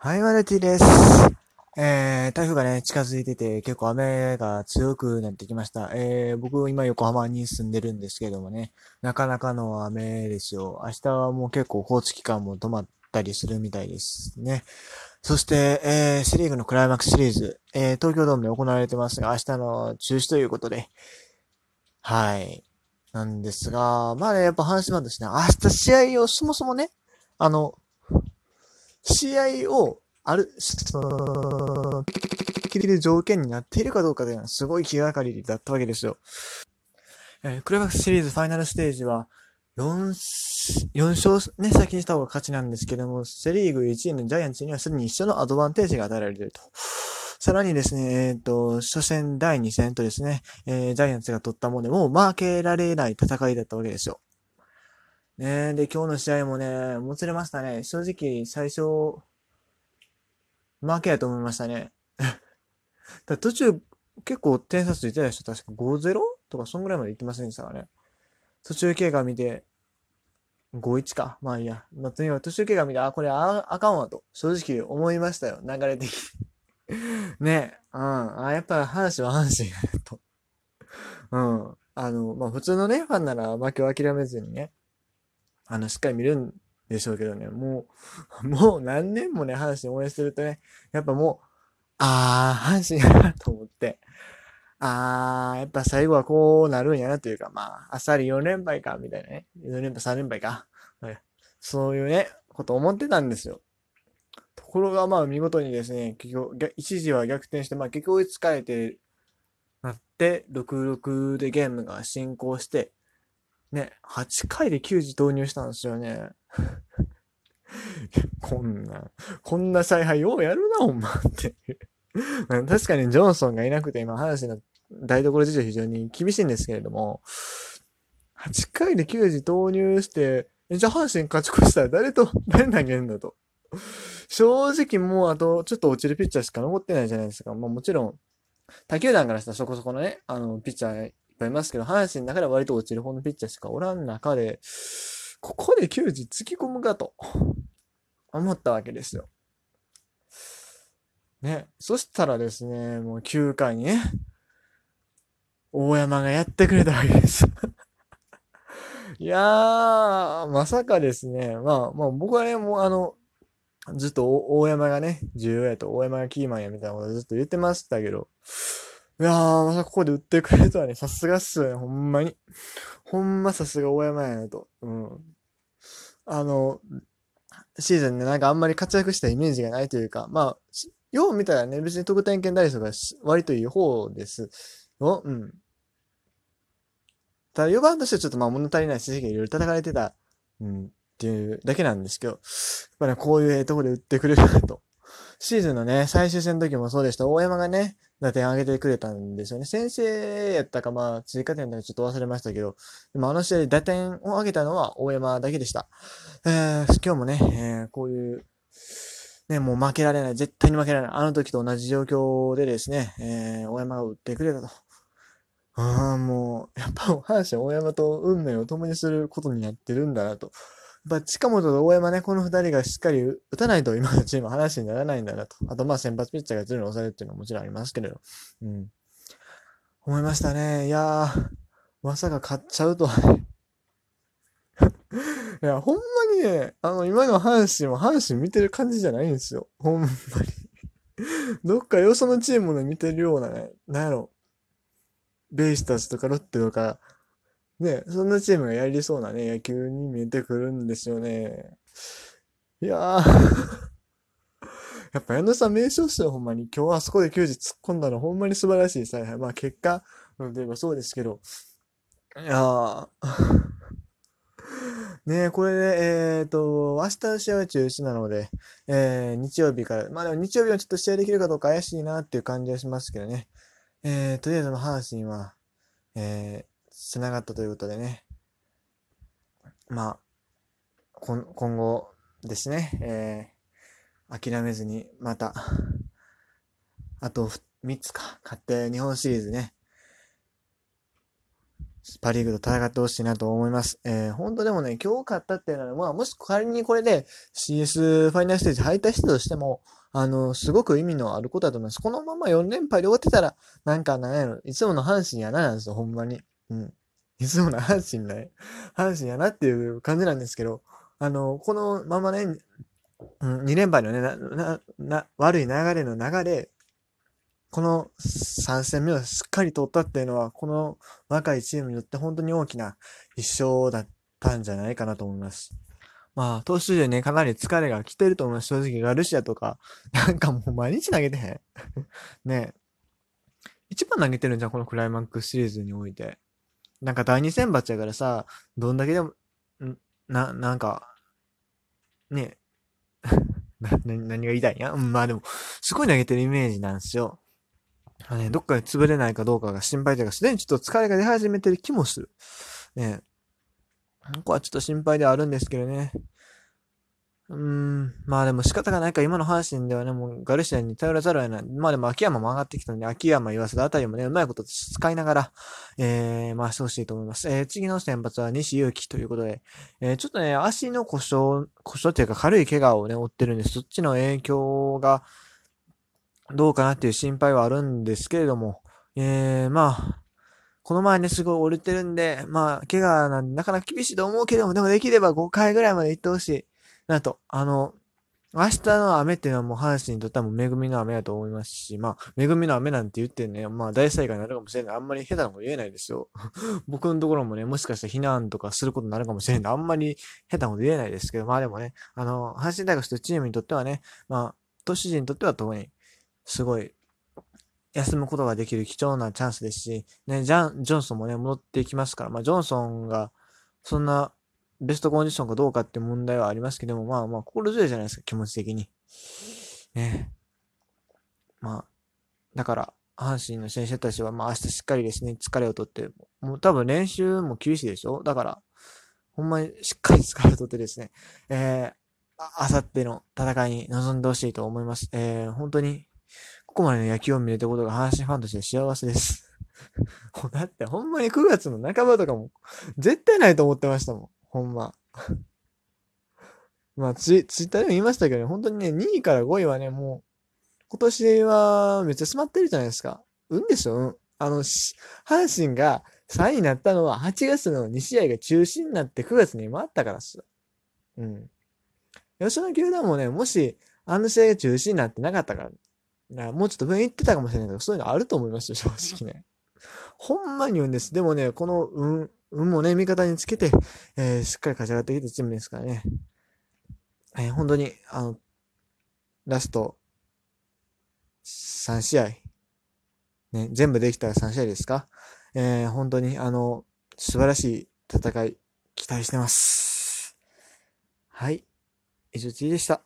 はい、マルティです。えー、台風がね、近づいてて、結構雨が強くなってきました。えー、僕今横浜に住んでるんですけどもね、なかなかの雨ですよ。明日はもう結構交通機関も止まったりするみたいですね。そして、えー、セリーグのクライマックスシリーズ、えー、東京ドームで行われてますが、明日の中止ということで、はい。なんですが、まあね、やっぱ話はですね、明日試合をそもそもね、あの、試合を、ある、その、切る条件になっているかどうかというのはすごい気がかりだったわけですよ。えー、クライマックスシリーズファイナルステージは、4、4勝ね、先にした方が勝ちなんですけども、セリーグ1位のジャイアンツにはすでに一緒のアドバンテージが与えられていると。さらにですね、えっ、ー、と、初戦第2戦とですね、えー、ジャイアンツが取ったものでも負けられない戦いだったわけですよ。ねえで、今日の試合もね、もつれましたね。正直、最初、負けやと思いましたね。だ途中、結構点差ついてたでしょ？確か5-0とか、そんぐらいまで行ってませんでしたかね。途中経過見て、5-1か。まあいいや。まあ、とにかく途中経過見て、あ、これああかんわと、正直思いましたよ。流れ的に ねえうん。あ、やっぱ話は阪神やと。うん。あの、まあ普通のね、ファンなら負けを諦めずにね、あの、しっかり見るんでしょうけどね、もう、もう何年もね、阪神応援してるとね、やっぱもう、あー、阪神やなと思って、あー、やっぱ最後はこうなるんやなというか、まあ、あさり4連敗か、みたいなね。4連敗、3連敗か。はい、そういうね、こと思ってたんですよ。ところが、まあ、見事にですね、結局、一時は逆転して、まあ、結局追いつかれて、なって、6-6でゲームが進行して、ね、8回で9時投入したんですよね。こんな、こんな采配ようやるな、ほんまって 確かにジョンソンがいなくて今話の台所事情非常に厳しいんですけれども、8回で9時投入して、じゃあ阪神勝ち越したら誰と、誰投げるんだと。正直もうあとちょっと落ちるピッチャーしか残ってないじゃないですか。まあもちろん、他球団からしたらそこそこのね、あの、ピッチャーぱいいますけど、阪神の中では割と落ちる方のピッチャーしかおらん中で、ここで球児突き込むかと思ったわけですよ。ね。そしたらですね、もう9回にね、大山がやってくれたわけです いやー、まさかですね。まあ、まあ僕はね、もうあの、ずっと大山がね、重要やと、大山がキーマンやみたいなことずっと言ってましたけど、いやー、まさここで売ってくれるとはね、さすがっすよね、ほんまに。ほんまさすが大山やなと。うん。あの、シーズンでなんかあんまり活躍したイメージがないというか、まあ、よう見たらね、別に得点圏打率が割といい方ですよ。うん。ただ4番としてはちょっとまあ物足りない成績がいろいろ叩かれてた、うん、っていうだけなんですけど、やっぱね、こういうええところで売ってくれるなと。シーズンのね、最終戦の時もそうでした。大山がね、打点上げてくれたんですよね。先生やったか、まあ、追加点だかちょっと忘れましたけど、でもあの試合で打点を上げたのは大山だけでした。えー、今日もね、えー、こういう、ね、もう負けられない、絶対に負けられない。あの時と同じ状況でですね、えー、大山が打ってくれたと。ああ、もう、やっぱ阪神大山と運命を共にすることになってるんだなと。ぱ近本と大山ね、この二人がしっかり打たないと今のチーム話にならないんだなと。あとまあ先発ピッチャーがずるに抑えるっていうのはもちろんありますけれど。うん。思いましたね。いやー、まさか買っちゃうとはね。いや、ほんまにね、あの、今の阪神も阪神見てる感じじゃないんですよ。ほんまに。どっかよそのチームの見てるようなね、なんやろ。ベイスターズとかロッテとか、ね、そんなチームがやりそうなね、野球に見えてくるんですよね。いやー やっぱ矢野さん名称っすよ、ほんまに。今日あそこで球児突っ込んだのほんまに素晴らしい采配。まあ結果、うん、といえばそうですけど。いやー ねえ、これで、えっ、ー、と、明日の試合は中止なので、えー、日曜日から、まあでも日曜日はちょっと試合できるかどうか怪しいなっていう感じはしますけどね。えー、とりあえずの阪神は、えー、繋がったということでね。まあ、今後ですね、えー、諦めずにまた、あと3つか、買って日本シリーズね、パリーグと戦ってほしいなと思います。えー、本当でもね、今日勝ったっていうのは、まあ、もし仮にこれで CS ファイナルステージ敗退したとしても、あの、すごく意味のあることだと思います。このまま4連敗で終わってたら、なんか、なんやろ、いつもの阪神やななんですよ、ほんまに。うん。いつもの阪神ね、阪神やなっていう感じなんですけど、あの、このままね、うん、2連敗のね、な、な、な、悪い流れの流れ、この3戦目をしっかり取ったっていうのは、この若いチームによって本当に大きな一勝だったんじゃないかなと思います。まあ、投手陣ね、かなり疲れが来てると思います。正直、ガルシアとか、なんかもう毎日投げてへん ね一番投げてるんじゃん、このクライマックスシリーズにおいて。なんか第二選抜やからさ、どんだけでも、んな、なんか、ね な、何が言いたいんや、うん、まあでも、すごい投げてるイメージなんですよ。あね、どっかで潰れないかどうかが心配というか、すでにちょっと疲れが出始めてる気もする。ねここはちょっと心配ではあるんですけどね。うん、まあでも仕方がないか、今の阪神ではね、もうガルシアに頼らざるを得ない。まあでも秋山も上がってきたので、秋山言わせたあたりもね、うまいこと使いながら、えー、回してほしいと思います。えー、次の先発は西祐希ということで、えー、ちょっとね、足の故障、故障っていうか軽い怪我をね、負ってるんで、そっちの影響が、どうかなっていう心配はあるんですけれども、えー、まあ、この前ね、すごい折れてるんで、まあ、怪我なんでなかなか厳しいと思うけども、でもできれば5回ぐらいまで行ってほしい。なんと、あの、明日の雨っていうのはもう阪神にとってはもう恵みの雨だと思いますし、まあ、恵みの雨なんて言ってね、まあ大災害になるかもしれない。あんまり下手なこと言えないですよ。僕のところもね、もしかしたら避難とかすることになるかもしれない、あんまり下手なこと言えないですけど、まあでもね、あの、阪神大学というチームにとってはね、まあ、都市人にとっては特に、すごい、休むことができる貴重なチャンスですし、ね、ジャン、ジョンソンもね、戻っていきますから、まあ、ジョンソンが、そんな、ベストコンディションかどうかって問題はありますけども、まあまあ、心強いじゃないですか、気持ち的に。ね。まあ、だから、阪神の選手たちは、まあ明日しっかりですね、疲れをとって、もう多分練習も厳しいでしょ？だから、ほんまにしっかり疲れをとってですね、えー、あさっての戦いに臨んでほしいと思います。えー、本当に、ここまでの野球を見れたことが阪神ファンとして幸せです。だってほんまに9月の半ばとかも絶対ないと思ってましたもん。ほんま。まあ、ツイ、ツイッターでも言いましたけどね、本当にね、2位から5位はね、もう、今年はめっちゃ詰まってるじゃないですか。うんでしょ？うん。あの、阪神が3位になったのは8月の2試合が中止になって9月に回ったからっす。うん。吉野球団もね、もし、あの試合が中止になってなかったから、からもうちょっと上行ってたかもしれないけど、そういうのあると思いますよ、正直ね。ほんまに言うんです。でもね、この運、運もね、味方につけて、えー、しっかり勝ち上がってきたチームですからね。えー、本当に、あの、ラスト3試合、ね、全部できたら3試合ですか？えー、本当に、あの、素晴らしい戦い、期待してます。はい。以上、次でした。